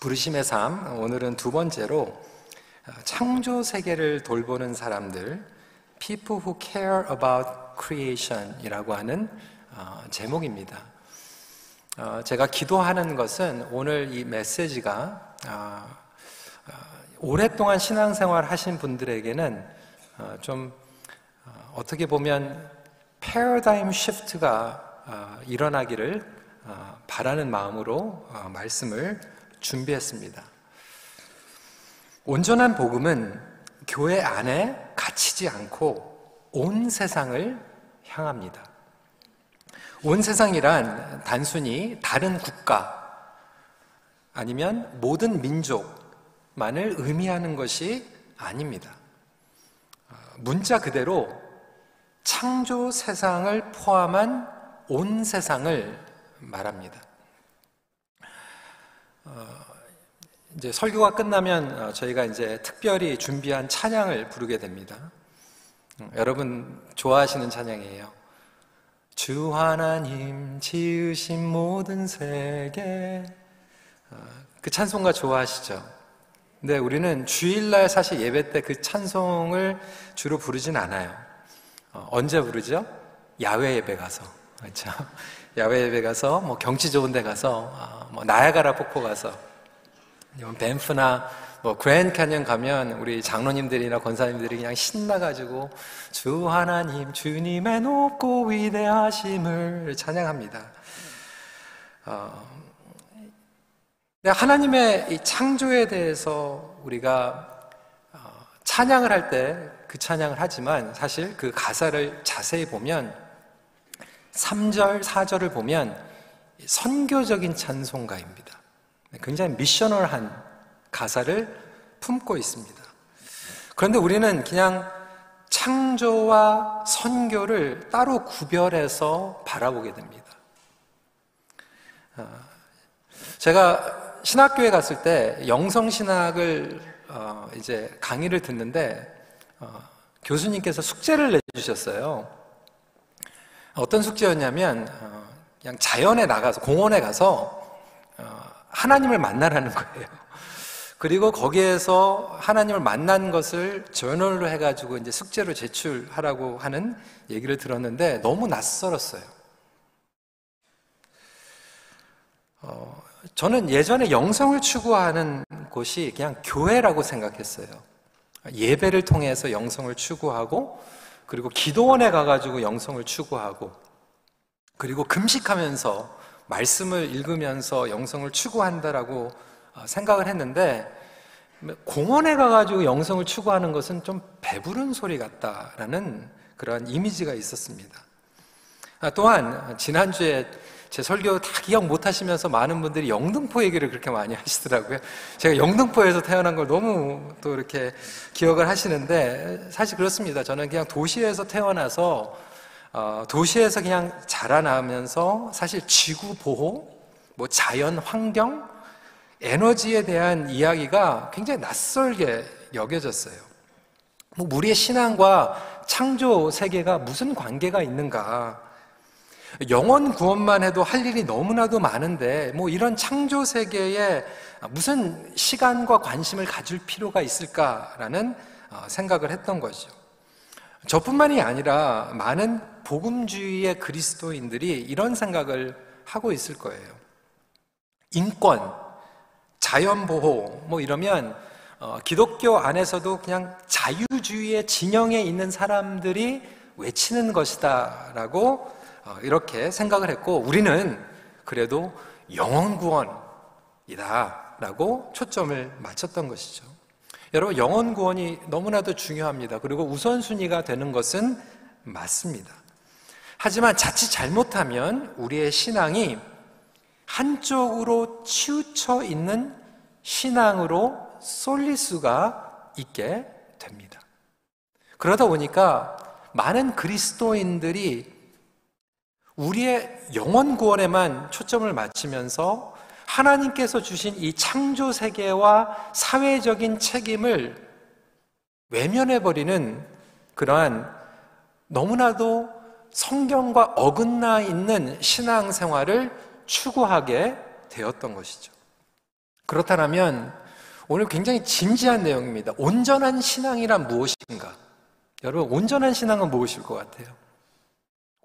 부르심의 삶, 오늘은 두 번째로 창조 세계를 돌보는 사람들, People who care about creation 이라고 하는 어, 제목입니다. 어, 제가 기도하는 것은 오늘 이 메시지가 어, 어 오랫동안 신앙생활 하신 분들에게는 어, 좀 어, 어떻게 보면 패러다임 시프트가 일어나기를 바라는 마음으로 말씀을 준비했습니다. 온전한 복음은 교회 안에 갇히지 않고 온 세상을 향합니다. 온 세상이란 단순히 다른 국가 아니면 모든 민족만을 의미하는 것이 아닙니다. 문자 그대로 창조 세상을 포함한 온 세상을 말합니다. 어, 이제 설교가 끝나면 어, 저희가 이제 특별히 준비한 찬양을 부르게 됩니다. 음, 여러분 좋아하시는 찬양이에요. 주 하나님 지으신 모든 세계 어, 그 찬송가 좋아하시죠? 근데 우리는 주일날 사실 예배 때 그 찬송을 주로 부르진 않아요. 언제 부르죠? 야외 예배 가서 그렇죠? 야외 예배 가서 뭐 경치 좋은 데 가서 아, 뭐 나야가라 폭포 가서 벤프나 뭐 그랜드 캐년 가면 우리 장로님들이나 권사님들이 그냥 신나가지고 주 하나님 주님의 높고 위대하심을 찬양합니다. 어, 하나님의 이 창조에 대해서 우리가 어, 찬양을 할 때 그 찬양을 하지만 사실 그 가사를 자세히 보면 3절, 4절을 보면 선교적인 찬송가입니다. 굉장히 missional한 가사를 품고 있습니다. 그런데 우리는 그냥 창조와 선교를 따로 구별해서 바라보게 됩니다. 어, 제가 신학교에 갔을 때 영성신학을 어, 이제 강의를 듣는데 어, 교수님께서 숙제를 내주셨어요. 어떤 숙제였냐면 그냥 자연에 나가서 공원에 가서 하나님을 만나라는 거예요. 그리고 거기에서 하나님을 만난 것을 저널로 해가지고 이제 숙제로 제출하라고 하는 얘기를 들었는데 너무 낯설었어요. 어, 저는 예전에 영성을 추구하는 곳이 그냥 교회라고 생각했어요. 예배를 통해서 영성을 추구하고, 그리고 기도원에 가가지고 영성을 추구하고, 그리고 금식하면서 말씀을 읽으면서 영성을 추구한다라고 어, 생각을 했는데 공원에 가가지고 영성을 추구하는 것은 좀 배부른 소리 같다라는 그런 이미지가 있었습니다. 아, 또한 지난주에 제 설교 다 기억 못 하시면서 많은 분들이 영등포 얘기를 그렇게 많이 하시더라고요. 제가 영등포에서 태어난 걸 너무 또 이렇게 기억을 하시는데 사실 그렇습니다. 저는 그냥 도시에서 태어나서 어, 도시에서 그냥 자라나면서 사실 지구 보호, 뭐 자연 환경, 에너지에 대한 이야기가 굉장히 낯설게 여겨졌어요. 뭐 우리의 신앙과 창조 세계가 무슨 관계가 있는가? 영원 구원만 해도 할 일이 너무나도 많은데 뭐 이런 창조 세계에 무슨 시간과 관심을 가질 필요가 있을까라는 어, 생각을 했던 거죠. 저뿐만이 아니라 많은 복음주의의 그리스도인들이 이런 생각을 하고 있을 거예요. 인권, 자연보호, 뭐 이러면 어, 기독교 안에서도 그냥 자유주의의 진영에 있는 사람들이 외치는 것이다 라고 어, 이렇게 생각을 했고 우리는 그래도 영원 구원이다 라고 초점을 맞췄던 것이죠. 여러분, 영원 구원이 너무나도 중요합니다. 그리고 우선순위가 되는 것은 맞습니다. 하지만 자칫 잘못하면 우리의 신앙이 한쪽으로 치우쳐 있는 신앙으로 쏠릴 수가 있게 됩니다. 그러다 보니까 많은 그리스도인들이 우리의 영원 구원에만 초점을 맞추면서 하나님께서 주신 이 창조 세계와 사회적인 책임을 외면해 버리는 그러한 너무나도 성경과 어긋나 있는 신앙 생활을 추구하게 되었던 것이죠. 그렇다면 오늘 굉장히 진지한 내용입니다. 온전한 신앙이란 무엇인가? 여러분, 온전한 신앙은 무엇일 것 같아요?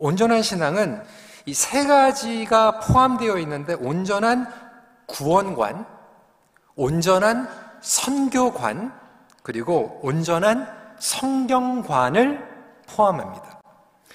온전한 신앙은 이 세 가지가 포함되어 있는데 온전한 구원관, 온전한 선교관, 그리고 온전한 성경관을 포함합니다.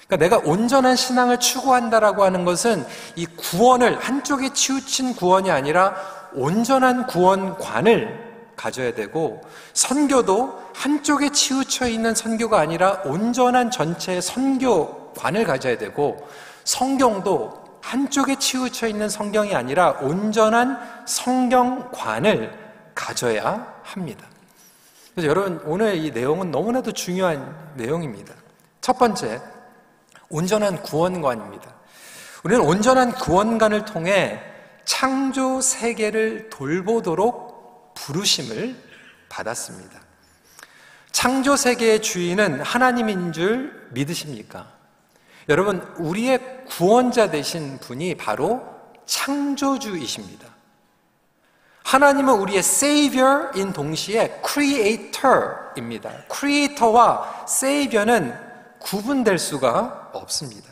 그러니까 내가 온전한 신앙을 추구한다라고 하는 것은 이 구원을 한쪽에 치우친 구원이 아니라 온전한 구원관을 가져야 되고 선교도 한쪽에 치우쳐 있는 선교가 아니라 온전한 전체의 선교 관을 가져야 되고 성경도 한쪽에 치우쳐 있는 성경이 아니라 온전한 성경관을 가져야 합니다. 그래서 여러분 오늘 이 내용은 너무나도 중요한 내용입니다. 첫 번째 온전한 구원관입니다. 우리는 온전한 구원관을 통해 창조 세계를 돌보도록 부르심을 받았습니다. 창조 세계의 주인은 하나님인 줄 믿으십니까? 여러분, 우리의 구원자 되신 분이 바로 창조주이십니다. 하나님은 우리의 Savior인 동시에 Creator입니다. Creator와 Savior는 구분될 수가 없습니다.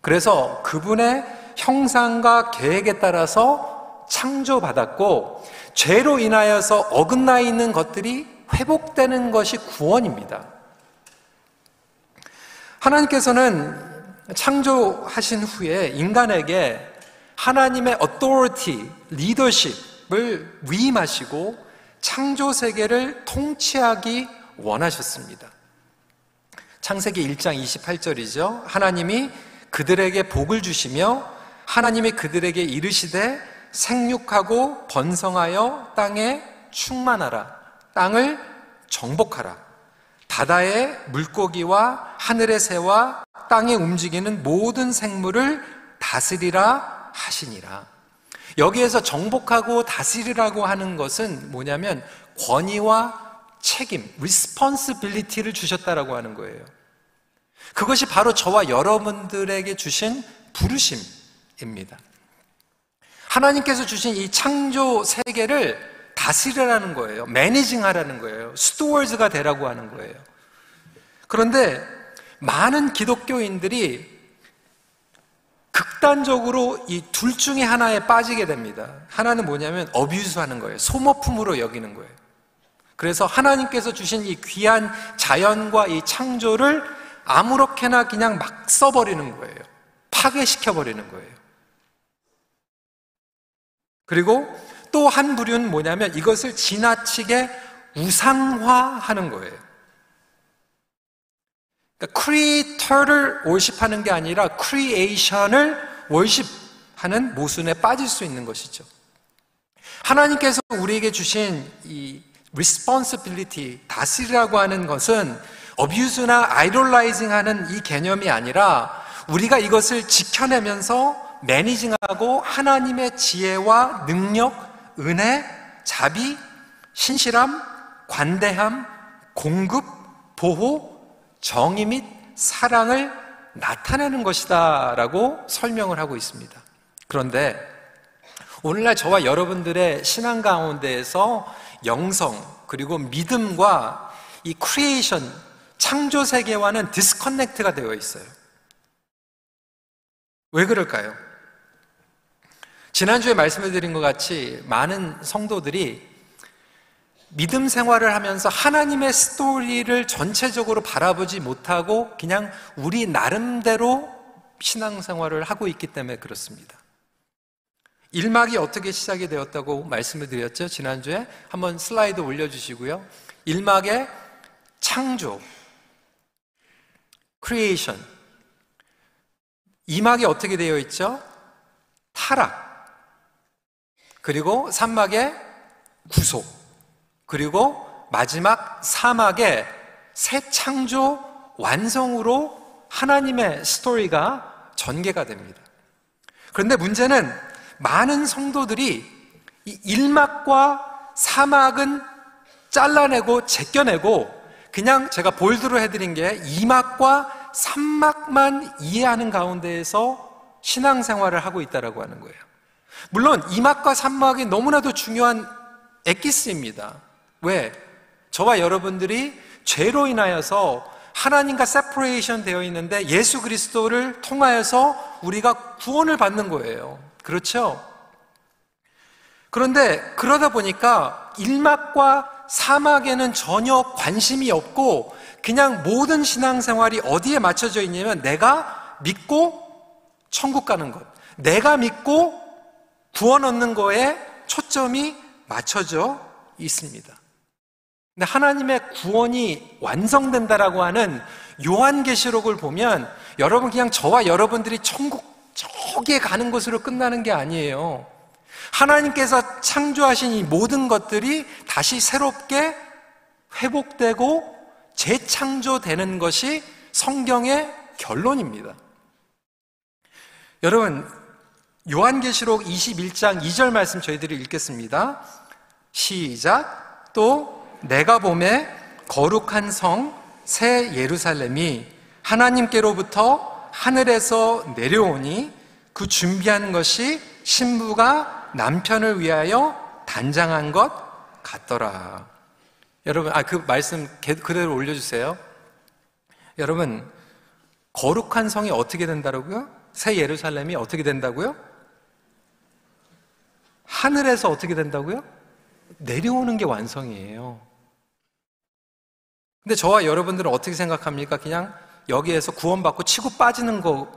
그래서 그분의 형상과 계획에 따라서 창조받았고 죄로 인하여서 어긋나 있는 것들이 회복되는 것이 구원입니다. 하나님께서는 창조하신 후에 인간에게 하나님의 authority, leadership을 위임하시고 창조 세계를 통치하기 원하셨습니다. 창세기 1장 28절이죠. 하나님이 그들에게 복을 주시며 하나님이 그들에게 이르시되 생육하고 번성하여 땅에 충만하라. 땅을 정복하라. 바다의 물고기와 하늘의 새와 땅에 움직이는 모든 생물을 다스리라 하시니라. 여기에서 정복하고 다스리라고 하는 것은 뭐냐면 권위와 책임, responsibility를 주셨다라고 하는 거예요. 그것이 바로 저와 여러분들에게 주신 부르심입니다. 하나님께서 주신 이 창조 세계를 다스리라는 거예요. 매니징 하라는 거예요. 스토어즈가 되라고 하는 거예요. 그런데 많은 기독교인들이 극단적으로 이 둘 중에 하나에 빠지게 됩니다. 하나는 뭐냐면 어뷰스 하는 거예요. 소모품으로 여기는 거예요. 그래서 하나님께서 주신 이 귀한 자연과 이 창조를 아무렇게나 그냥 막 써버리는 거예요. 파괴시켜버리는 거예요. 그리고 또 한 부류는 뭐냐면 이것을 지나치게 우상화하는 거예요. 그러니까 creator를 worship하는 게 아니라 creation을 worship하는 모순에 빠질 수 있는 것이죠. 하나님께서 우리에게 주신 이 responsibility, 다스리라고 하는 것은 어뷰스나 아이돌라이징 하는 이 개념이 아니라 우리가 이것을 지켜내면서 매니징하고 하나님의 지혜와 능력, 은혜, 자비, 신실함, 관대함, 공급, 보호, 정의 및 사랑을 나타내는 것이다 라고 설명을 하고 있습니다. 그런데 오늘날 저와 여러분들의 신앙 가운데에서 영성, 그리고 믿음과 이 creation, 창조 세계와는 disconnect가 되어 있어요. 왜 그럴까요? 지난주에 말씀을 드린 것 같이 많은 성도들이 믿음 생활을 하면서 하나님의 스토리를 전체적으로 바라보지 못하고 그냥 우리 나름대로 신앙 생활을 하고 있기 때문에 그렇습니다. 일막이 어떻게 시작이 되었다고 말씀을 드렸죠? 지난주에 한번 슬라이드 올려주시고요. 일막의 창조, creation. 이막이 어떻게 되어 있죠? 타락. 그리고 삼막의 구속, 그리고 마지막 사막의 새 창조 완성으로 하나님의 스토리가 전개가 됩니다. 그런데 문제는 많은 성도들이 이 일막과 사막은 잘라내고 제껴내고 그냥 제가 볼드로 해드린 게 이막과 삼막만 이해하는 가운데에서 신앙생활을 하고 있다라고 하는 거예요. 물론 이막과 산막이 너무나도 중요한 엑기스입니다. 왜? 저와 여러분들이 죄로 인하여서 하나님과 세퍼레이션 되어 있는데 예수 그리스도를 통하여서 우리가 구원을 받는 거예요. 그렇죠? 그런데 그러다 보니까 일막과 사막에는 전혀 관심이 없고 그냥 모든 신앙생활이 어디에 맞춰져 있냐면 내가 믿고 천국 가는 것, 내가 믿고 구원 얻는 거에 초점이 맞춰져 있습니다. 근데 하나님의 구원이 완성된다라고 하는 요한계시록을 보면 여러분 그냥 저와 여러분들이 천국 저기에 가는 것으로 끝나는 게 아니에요. 하나님께서 창조하신 이 모든 것들이 다시 새롭게 회복되고 재창조되는 것이 성경의 결론입니다. 여러분, 요한계시록 21장 2절 말씀 저희들이 읽겠습니다. 시작. 또 내가 봄에 거룩한 성 새 예루살렘이 하나님께로부터 하늘에서 내려오니 그 준비한 것이 신부가 남편을 위하여 단장한 것 같더라. 여러분, 아, 그 말씀 그대로 올려주세요. 여러분, 거룩한 성이 어떻게 된다고요? 새 예루살렘이 어떻게 된다고요? 하늘에서 어떻게 된다고요? 내려오는 게 완성이에요. 근데 저와 여러분들은 어떻게 생각합니까? 그냥 여기에서 구원받고 치고 빠지는 거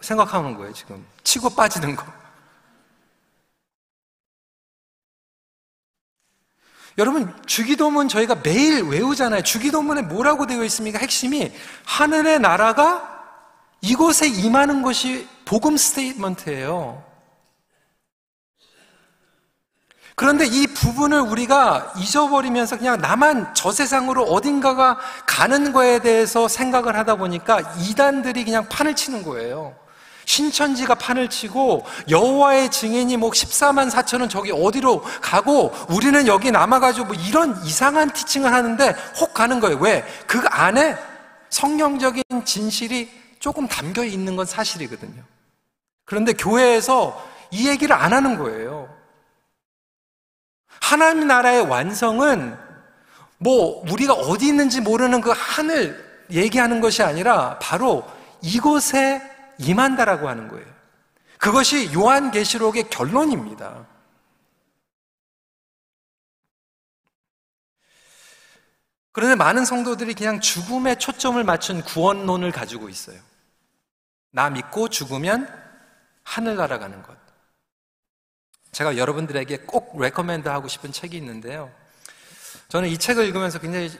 생각하는 거예요, 지금. 치고 빠지는 거. 여러분, 주기도문 저희가 매일 외우잖아요. 주기도문에 뭐라고 되어 있습니까? 핵심이 하늘의 나라가 이곳에 임하는 것이 복음 스테이트먼트예요. 그런데 이 부분을 우리가 잊어버리면서 그냥 나만 저 세상으로 어딘가가 가는 거에 대해서 생각을 하다 보니까 이단들이 그냥 판을 치는 거예요. 신천지가 판을 치고 여호와의 증인이 뭐 14만 4천은 저기 어디로 가고 우리는 여기 남아가지고 뭐 이런 이상한 티칭을 하는데 혹 가는 거예요. 왜? 그 안에 성경적인 진실이 조금 담겨 있는 건 사실이거든요. 그런데 교회에서 이 얘기를 안 하는 거예요. 하나님 나라의 완성은 뭐 우리가 어디 있는지 모르는 그 하늘 얘기하는 것이 아니라 바로 이곳에 임한다라고 하는 거예요. 그것이 요한계시록의 결론입니다. 그런데 많은 성도들이 그냥 죽음에 초점을 맞춘 구원론을 가지고 있어요. 나 믿고 죽으면 하늘나라 가는 것. 제가 여러분들에게 꼭 recommend 하고 싶은 책이 있는데요. 저는 이 책을 읽으면서 굉장히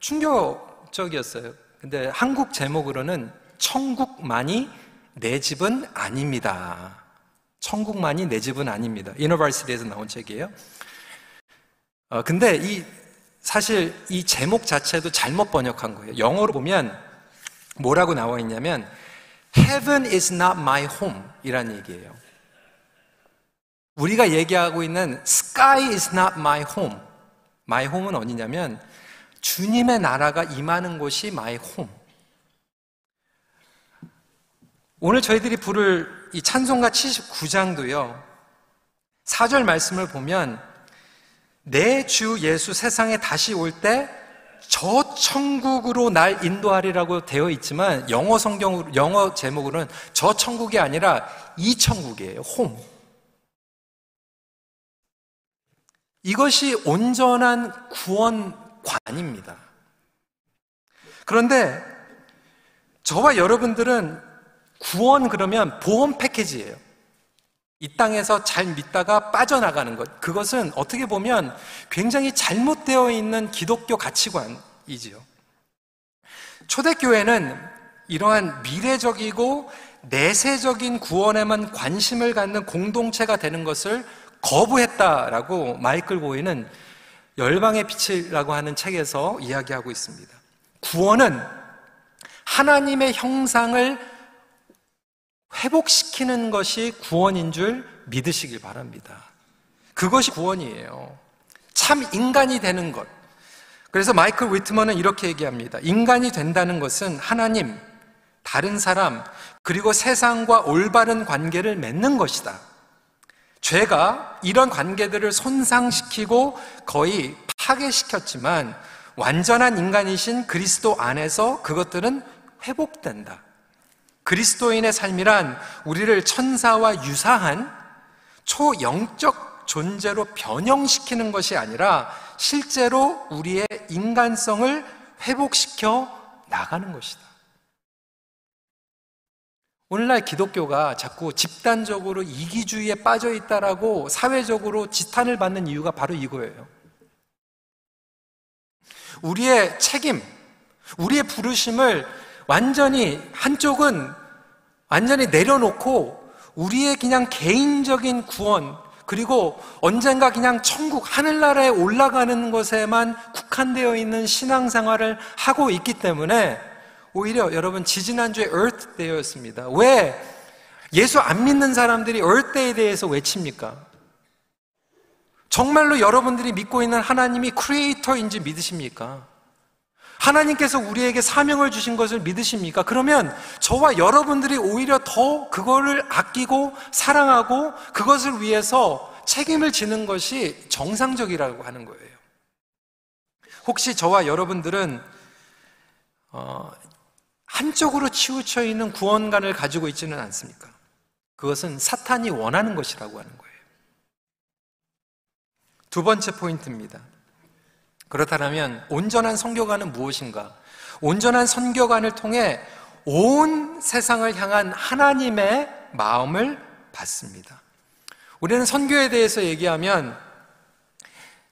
충격적이었어요. 근데 한국 제목으로는 천국만이 내 집은 아닙니다. 천국만이 내 집은 아닙니다. University에서 나온 책이에요. 어, 근데 이 사실 이 제목 자체도 잘못 번역한 거예요. 영어로 보면 뭐라고 나와 있냐면 Heaven is not my home 이란 얘기예요. 우리가 얘기하고 있는 Sky is not my home. My home은 어디냐면 주님의 나라가 임하는 곳이 my home. 오늘 저희들이 부를 이 찬송가 79장도요. 4절 말씀을 보면 내 주 예수 세상에 다시 올 때 저 천국으로 날 인도하리라고 되어 있지만 영어 성경 영어 제목으로는 저 천국이 아니라 이 천국이에요. 홈. 이것이 온전한 구원관입니다. 그런데 저와 여러분들은 구원 그러면 보험 패키지예요. 이 땅에서 잘 믿다가 빠져나가는 것. 그것은 어떻게 보면 굉장히 잘못되어 있는 기독교 가치관이지요. 초대교회는 이러한 미래적이고 내세적인 구원에만 관심을 갖는 공동체가 되는 것을 거부했다라고 마이클 보이는 열방의 빛이라고 하는 책에서 이야기하고 있습니다. 구원은 하나님의 형상을 회복시키는 것이 구원인 줄 믿으시길 바랍니다. 그것이 구원이에요. 참 인간이 되는 것. 그래서 마이클 위트먼은 이렇게 얘기합니다. 인간이 된다는 것은 하나님, 다른 사람, 그리고 세상과 올바른 관계를 맺는 것이다. 죄가 이런 관계들을 손상시키고 거의 파괴시켰지만 완전한 인간이신 그리스도 안에서 그것들은 회복된다. 그리스도인의 삶이란 우리를 천사와 유사한 초영적 존재로 변형시키는 것이 아니라 실제로 우리의 인간성을 회복시켜 나가는 것이다. 오늘날 기독교가 자꾸 집단적으로 이기주의에 빠져 있다라고 사회적으로 지탄을 받는 이유가 바로 이거예요. 우리의 책임, 우리의 부르심을 완전히 한쪽은 완전히 내려놓고 우리의 그냥 개인적인 구원, 그리고 언젠가 그냥 천국, 하늘나라에 올라가는 것에만 국한되어 있는 신앙생활을 하고 있기 때문에 오히려 여러분 지지난주에 Earth Day였습니다. 왜 예수 안 믿는 사람들이 Earth Day에 대해서 외칩니까? 정말로 여러분들이 믿고 있는 하나님이 크리에이터인지 믿으십니까? 하나님께서 우리에게 사명을 주신 것을 믿으십니까? 그러면 저와 여러분들이 오히려 더 그거를 아끼고 사랑하고 그것을 위해서 책임을 지는 것이 정상적이라고 하는 거예요. 혹시 저와 여러분들은 어, 한쪽으로 치우쳐 있는 구원관을 가지고 있지는 않습니까? 그것은 사탄이 원하는 것이라고 하는 거예요. 두 번째 포인트입니다. 그렇다면 온전한 선교관은 무엇인가? 온전한 선교관을 통해 온 세상을 향한 하나님의 마음을 받습니다. 우리는 선교에 대해서 얘기하면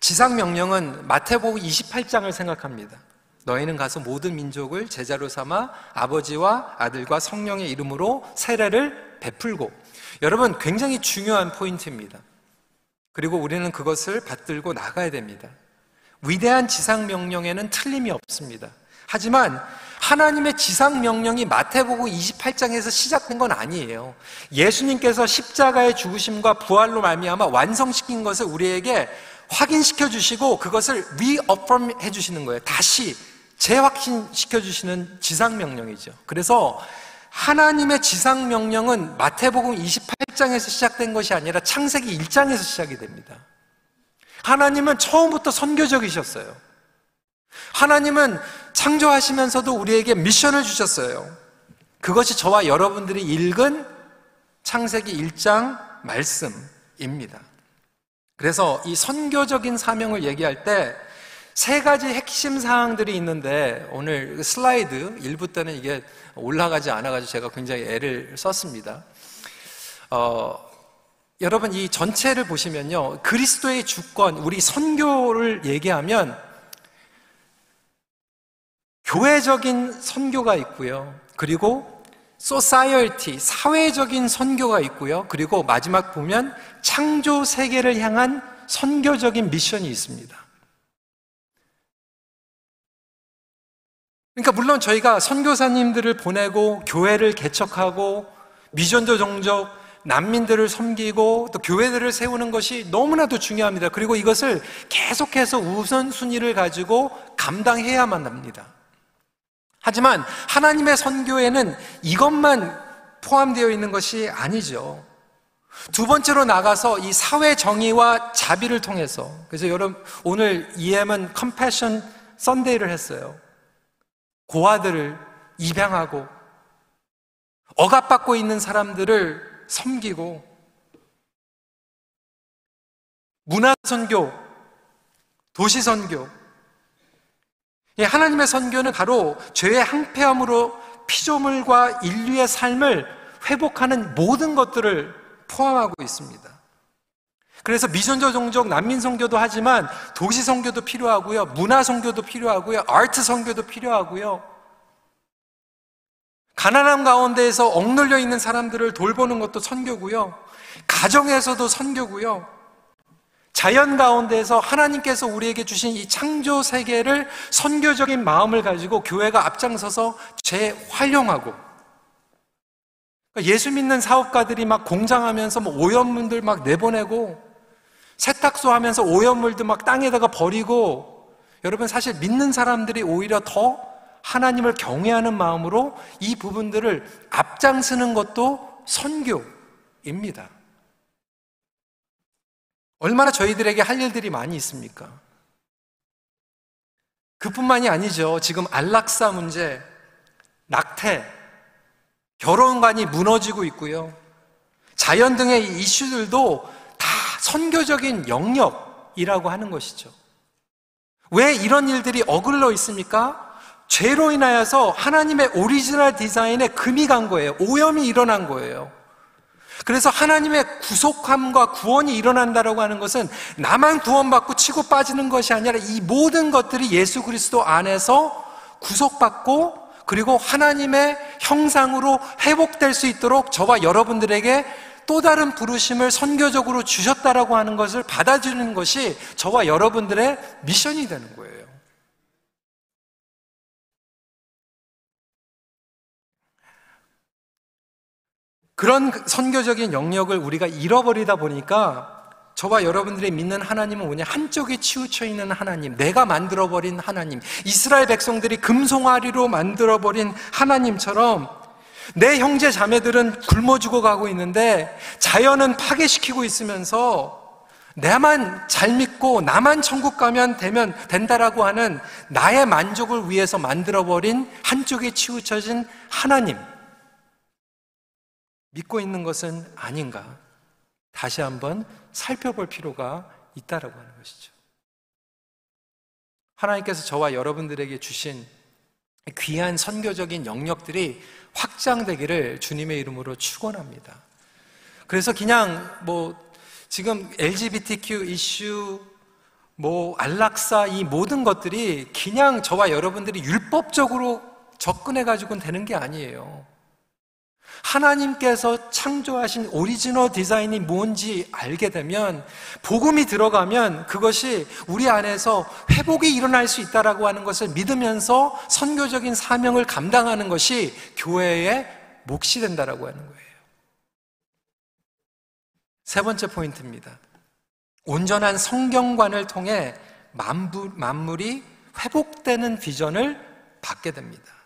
지상 명령은 마태복음 28장을 생각합니다. 너희는 가서 모든 민족을 제자로 삼아 아버지와 아들과 성령의 이름으로 세례를 베풀고 여러분 굉장히 중요한 포인트입니다. 그리고 우리는 그것을 받들고 나가야 됩니다. 위대한 지상 명령에는 틀림이 없습니다. 하지만 하나님의 지상 명령이 마태복음 28장에서 시작된 건 아니에요. 예수님께서 십자가의 죽으심과 부활로 말미암아 완성시킨 것을 우리에게 확인시켜 주시고 그것을 리어펌 해 주시는 거예요. 다시 재확신시켜 주시는 지상 명령이죠. 그래서 하나님의 지상 명령은 마태복음 28장에서 시작된 것이 아니라 창세기 1장에서 시작이 됩니다. 하나님은 처음부터 선교적이셨어요. 하나님은 창조하시면서도 우리에게 미션을 주셨어요. 그것이 저와 여러분들이 읽은 창세기 1장 말씀입니다. 그래서 이 선교적인 사명을 얘기할 때 세 가지 핵심 사항들이 있는데 오늘 슬라이드 일부 때는 이게 올라가지 않아가지고 제가 굉장히 애를 썼습니다. 어, 여러분 이 전체를 보시면요 그리스도의 주권 우리 선교를 얘기하면 교회적인 선교가 있고요 그리고 소사이얼티 사회적인 선교가 있고요 그리고 마지막 보면 창조 세계를 향한 선교적인 미션이 있습니다. 그러니까 물론 저희가 선교사님들을 보내고 교회를 개척하고 미전도 종족 난민들을 섬기고 또 교회들을 세우는 것이 너무나도 중요합니다. 그리고 이것을 계속해서 우선순위를 가지고 감당해야만 합니다. 하지만 하나님의 선교에는 이것만 포함되어 있는 것이 아니죠. 두 번째로 나가서 이 사회 정의와 자비를 통해서 그래서 여러분 오늘 EM은 컴패션 썬데이를 했어요. 고아들을 입양하고 억압받고 있는 사람들을 섬기고 문화선교, 도시선교. 하나님의 선교는 바로 죄의 항폐함으로 피조물과 인류의 삶을 회복하는 모든 것들을 포함하고 있습니다. 그래서 미전조 종족 난민 선교도 하지만 도시 선교도 필요하고요. 문화 선교도 필요하고요. 아트 선교도 필요하고요. 가난함 가운데에서 억눌려 있는 사람들을 돌보는 것도 선교고요. 가정에서도 선교고요. 자연 가운데에서 하나님께서 우리에게 주신 이 창조 세계를 선교적인 마음을 가지고 교회가 앞장서서 재활용하고 그러니까 예수 믿는 사업가들이 막 공장하면서 뭐 오염물들 막 내보내고 세탁소 하면서 오염물도 막 땅에다가 버리고 여러분 사실 믿는 사람들이 오히려 더 하나님을 경외하는 마음으로 이 부분들을 앞장서는 것도 선교입니다. 얼마나 저희들에게 할 일들이 많이 있습니까? 그뿐만이 아니죠. 지금 안락사 문제, 낙태, 결혼관이 무너지고 있고요. 자연 등의 이슈들도 다 선교적인 영역이라고 하는 것이죠. 왜 이런 일들이 어그러져 있습니까? 죄로 인하여서 하나님의 오리지널 디자인에 금이 간 거예요. 오염이 일어난 거예요. 그래서 하나님의 구속함과 구원이 일어난다라고 하는 것은 나만 구원받고 치고 빠지는 것이 아니라 이 모든 것들이 예수 그리스도 안에서 구속받고 그리고 하나님의 형상으로 회복될 수 있도록 저와 여러분들에게 또 다른 부르심을 선교적으로 주셨다라고 하는 것을 받아들이는 것이 저와 여러분들의 미션이 되는 거예요. 그런 선교적인 영역을 우리가 잃어버리다 보니까 저와 여러분들이 믿는 하나님은 뭐냐? 한쪽에 치우쳐 있는 하나님, 내가 만들어버린 하나님, 이스라엘 백성들이 금송아리로 만들어버린 하나님처럼 내 형제 자매들은 굶어 죽어가고 있는데 자연은 파괴시키고 있으면서 나만 잘 믿고 나만 천국 가면 되면 된다라고 하는 나의 만족을 위해서 만들어버린 한쪽에 치우쳐진 하나님. 믿고 있는 것은 아닌가? 다시 한번 살펴볼 필요가 있다라고 하는 것이죠. 하나님께서 저와 여러분들에게 주신 귀한 선교적인 영역들이 확장되기를 주님의 이름으로 축원합니다. 그래서 그냥 뭐 지금 LGBTQ 이슈 뭐 안락사 이 모든 것들이 그냥 저와 여러분들이 율법적으로 접근해 가지고는 되는 게 아니에요. 하나님께서 창조하신 오리지널 디자인이 뭔지 알게 되면 복음이 들어가면 그것이 우리 안에서 회복이 일어날 수 있다라고 하는 것을 믿으면서 선교적인 사명을 감당하는 것이 교회의 몫이 된다라고 하는 거예요. 세 번째 포인트입니다. 온전한 성경관을 통해 만물, 만물이 회복되는 비전을 받게 됩니다.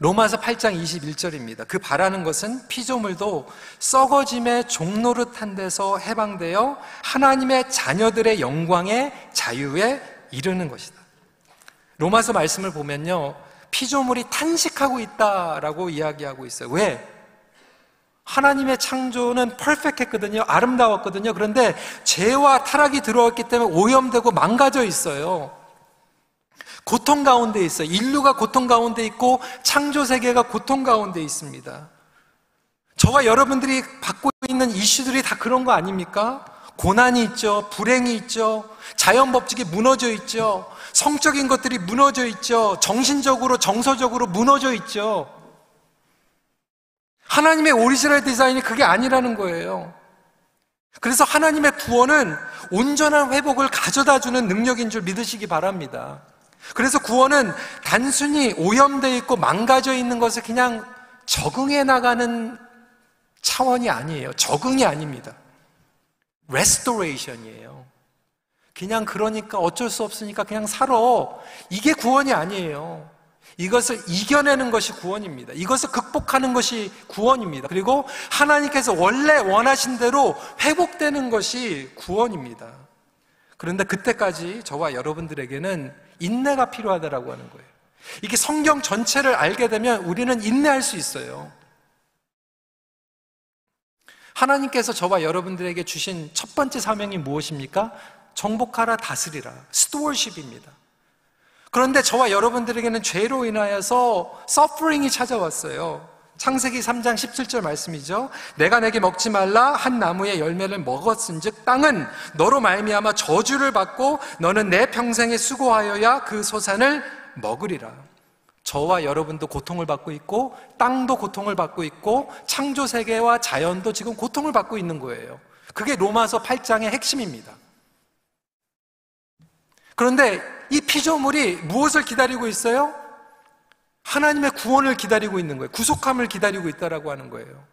로마서 8장 21절입니다. 그 바라는 것은 피조물도 썩어짐의 종노릇한 데서 해방되어 하나님의 자녀들의 영광의 자유에 이르는 것이다. 로마서 말씀을 보면요. 피조물이 탄식하고 있다라고 이야기하고 있어요. 왜? 하나님의 창조는 퍼펙했거든요. 아름다웠거든요. 그런데 죄와 타락이 들어왔기 때문에 오염되고 망가져 있어요. 고통 가운데 있어요. 인류가 고통 가운데 있고 창조 세계가 고통 가운데 있습니다. 저와 여러분들이 받고 있는 이슈들이 다 그런 거 아닙니까? 고난이 있죠. 불행이 있죠. 자연 법칙이 무너져 있죠. 성적인 것들이 무너져 있죠. 정신적으로, 정서적으로 무너져 있죠. 하나님의 오리지널 디자인이 그게 아니라는 거예요. 그래서 하나님의 구원은 온전한 회복을 가져다 주는 능력인 줄 믿으시기 바랍니다. 그래서 구원은 단순히 오염되어 있고 망가져 있는 것을 그냥 적응해 나가는 차원이 아니에요. 적응이 아닙니다. 레스토레이션이에요. 그냥 그러니까 어쩔 수 없으니까 그냥 살아. 이게 구원이 아니에요. 이것을 이겨내는 것이 구원입니다. 이것을 극복하는 것이 구원입니다. 그리고 하나님께서 원래 원하신 대로 회복되는 것이 구원입니다. 그런데 그때까지 저와 여러분들에게는 인내가 필요하다라고 하는 거예요. 이게 성경 전체를 알게 되면 우리는 인내할 수 있어요. 하나님께서 저와 여러분들에게 주신 첫 번째 사명이 무엇입니까? 정복하라 다스리라. stewardship입니다. 그런데 저와 여러분들에게는 죄로 인하여서 suffering이 찾아왔어요. 창세기 3장 17절 말씀이죠. 내가 네게 먹지 말라 한 나무의 열매를 먹었은즉 땅은 너로 말미암아 저주를 받고 너는 네 평생에 수고하여야 그 소산을 먹으리라. 저와 여러분도 고통을 받고 있고 땅도 고통을 받고 있고 창조 세계와 자연도 지금 고통을 받고 있는 거예요. 그게 로마서 8장의 핵심입니다. 그런데 이 피조물이 무엇을 기다리고 있어요? 하나님의 구원을 기다리고 있는 거예요. 구속함을 기다리고 있다라고 하는 거예요.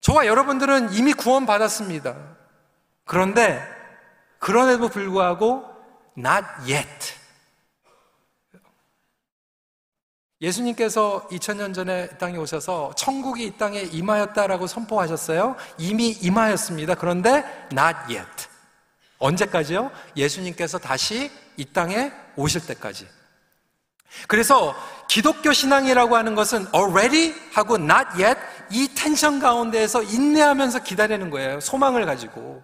저와 여러분들은 이미 구원받았습니다. 그런데 그럼에도 불구하고 not yet. 예수님께서 2000년 전에 땅에 오셔서 천국이 이 땅에 임하였다라고 선포하셨어요. 이미 임하였습니다. 그런데 not yet. 언제까지요? 예수님께서 다시 이 땅에 오실 때까지. 그래서 기독교 신앙이라고 하는 것은 already 하고 not yet 이 텐션 가운데에서 인내하면서 기다리는 거예요. 소망을 가지고.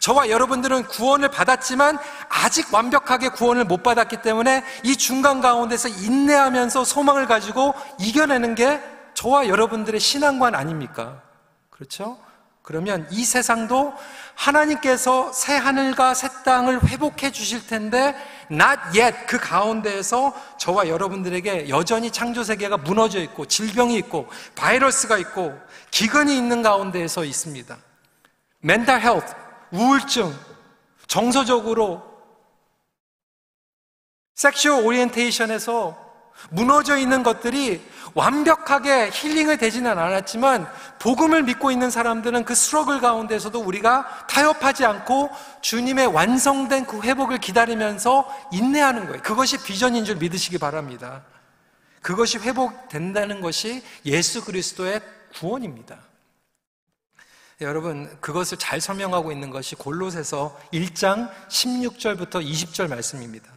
저와 여러분들은 구원을 받았지만 아직 완벽하게 구원을 못 받았기 때문에 이 중간 가운데서 인내하면서 소망을 가지고 이겨내는 게 저와 여러분들의 신앙관 아닙니까? 그렇죠? 그러면 이 세상도 하나님께서 새 하늘과 새 땅을 회복해 주실 텐데 not yet 그 가운데에서 저와 여러분들에게 여전히 창조 세계가 무너져 있고 질병이 있고 바이러스가 있고 기근이 있는 가운데에서 있습니다. mental health 우울증, 정서적으로 섹슈얼 오리엔테이션에서 무너져 있는 것들이 완벽하게 힐링이 되지는 않았지만 복음을 믿고 있는 사람들은 그 struggle 가운데서도 우리가 타협하지 않고 주님의 완성된 그 회복을 기다리면서 인내하는 거예요. 그것이 비전인 줄 믿으시기 바랍니다. 그것이 회복된다는 것이 예수 그리스도의 구원입니다. 네, 여러분, 그것을 잘 설명하고 있는 것이 골로새서 1장 16절부터 20절 말씀입니다.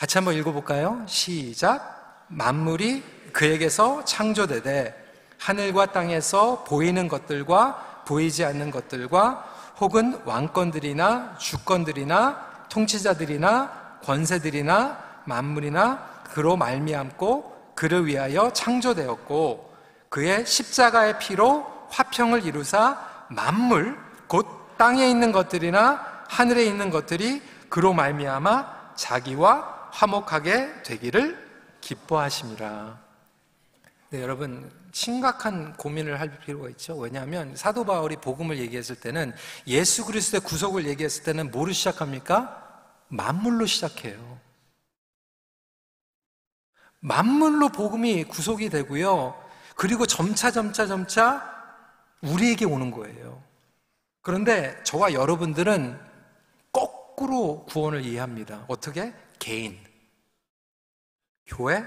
같이 한번 읽어볼까요? 시작. 만물이 그에게서 창조되되 하늘과 땅에서 보이는 것들과 보이지 않는 것들과 혹은 왕권들이나 주권들이나 통치자들이나 권세들이나 만물이나 그로 말미암고 그를 위하여 창조되었고 그의 십자가의 피로 화평을 이루사 만물 곧 땅에 있는 것들이나 하늘에 있는 것들이 그로 말미암아 자기와 화목하게 되기를 기뻐하심이라. 네, 여러분 심각한 고민을 할 필요가 있죠. 왜냐하면 사도 바울이 복음을 얘기했을 때는 예수 그리스도의 구속을 얘기했을 때는 뭐로 시작합니까? 만물로 시작해요. 만물로 복음이 구속이 되고요. 그리고 점차 점차 점차 우리에게 오는 거예요. 그런데 저와 여러분들은 거꾸로 구원을 이해합니다. 어떻게? 개인, 교회,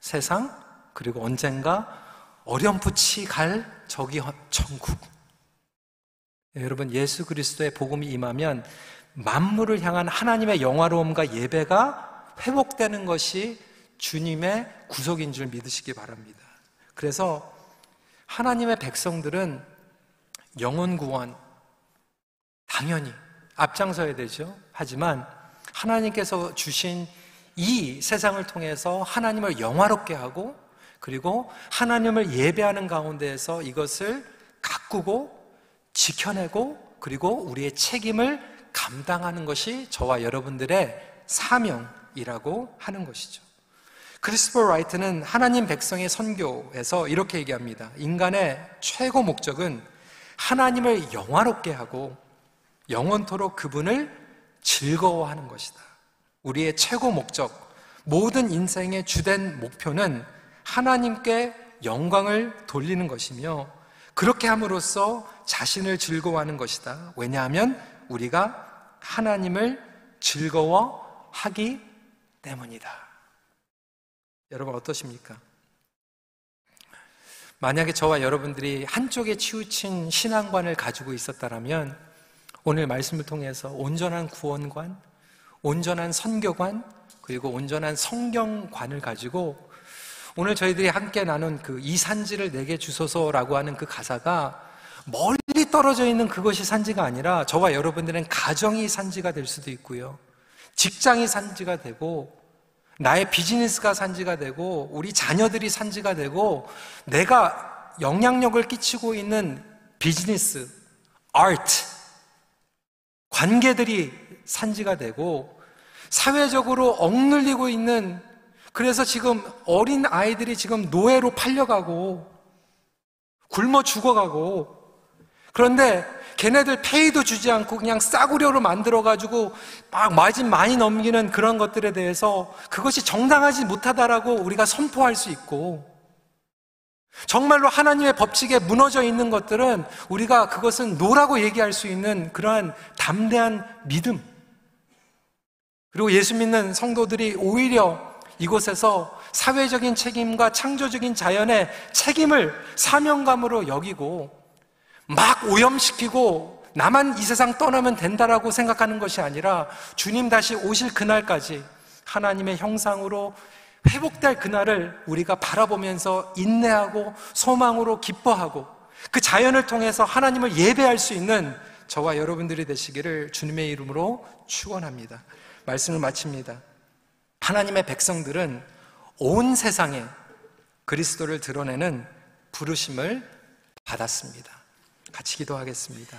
세상, 그리고 언젠가 어렴풋이 갈 저기 천국. 네, 여러분, 예수 그리스도의 복음이 임하면 만물을 향한 하나님의 영화로움과 예배가 회복되는 것이 주님의 구속인 줄 믿으시기 바랍니다. 그래서 하나님의 백성들은 영혼 구원 당연히 앞장서야 되죠. 하지만 하나님께서 주신 이 세상을 통해서 하나님을 영화롭게 하고 그리고 하나님을 예배하는 가운데에서 이것을 가꾸고 지켜내고 그리고 우리의 책임을 감당하는 것이 저와 여러분들의 사명이라고 하는 것이죠. 크리스토퍼 라이트는 하나님 백성의 선교에서 이렇게 얘기합니다. 인간의 최고 목적은 하나님을 영화롭게 하고 영원토록 그분을 즐거워하는 것이다. 우리의 최고 목적, 모든 인생의 주된 목표는 하나님께 영광을 돌리는 것이며 그렇게 함으로써 자신을 즐거워하는 것이다. 왜냐하면 우리가 하나님을 즐거워하기 때문이다. 여러분 어떠십니까? 만약에 저와 여러분들이 한쪽에 치우친 신앙관을 가지고 있었다면 오늘 말씀을 통해서 온전한 구원관, 온전한 선교관, 그리고 온전한 성경관을 가지고 오늘 저희들이 함께 나눈 그 이 산지를 내게 주소서라고 하는 그 가사가 멀리 떨어져 있는 그것이 산지가 아니라 저와 여러분들은 가정이 산지가 될 수도 있고요. 직장이 산지가 되고 나의 비즈니스가 산지가 되고 우리 자녀들이 산지가 되고 내가 영향력을 끼치고 있는 비즈니스, 아트, 관계들이 산지가 되고 사회적으로 억눌리고 있는 그래서 지금 어린 아이들이 지금 노예로 팔려가고 굶어 죽어가고 그런데 걔네들 페이도 주지 않고 그냥 싸구려로 만들어가지고 막 마진 많이 넘기는 그런 것들에 대해서 그것이 정당하지 못하다라고 우리가 선포할 수 있고 정말로 하나님의 법칙에 무너져 있는 것들은 우리가 그것은 no라고 얘기할 수 있는 그러한 담대한 믿음. 그리고 예수 믿는 성도들이 오히려 이곳에서 사회적인 책임과 창조적인 자연의 책임을 사명감으로 여기고 막 오염시키고 나만 이 세상 떠나면 된다라고 생각하는 것이 아니라 주님 다시 오실 그날까지 하나님의 형상으로 회복될 그날을 우리가 바라보면서 인내하고 소망으로 기뻐하고 그 자연을 통해서 하나님을 예배할 수 있는 저와 여러분들이 되시기를 주님의 이름으로 축원합니다. 말씀을 마칩니다. 하나님의 백성들은 온 세상에 그리스도를 드러내는 부르심을 받았습니다. 같이 기도하겠습니다.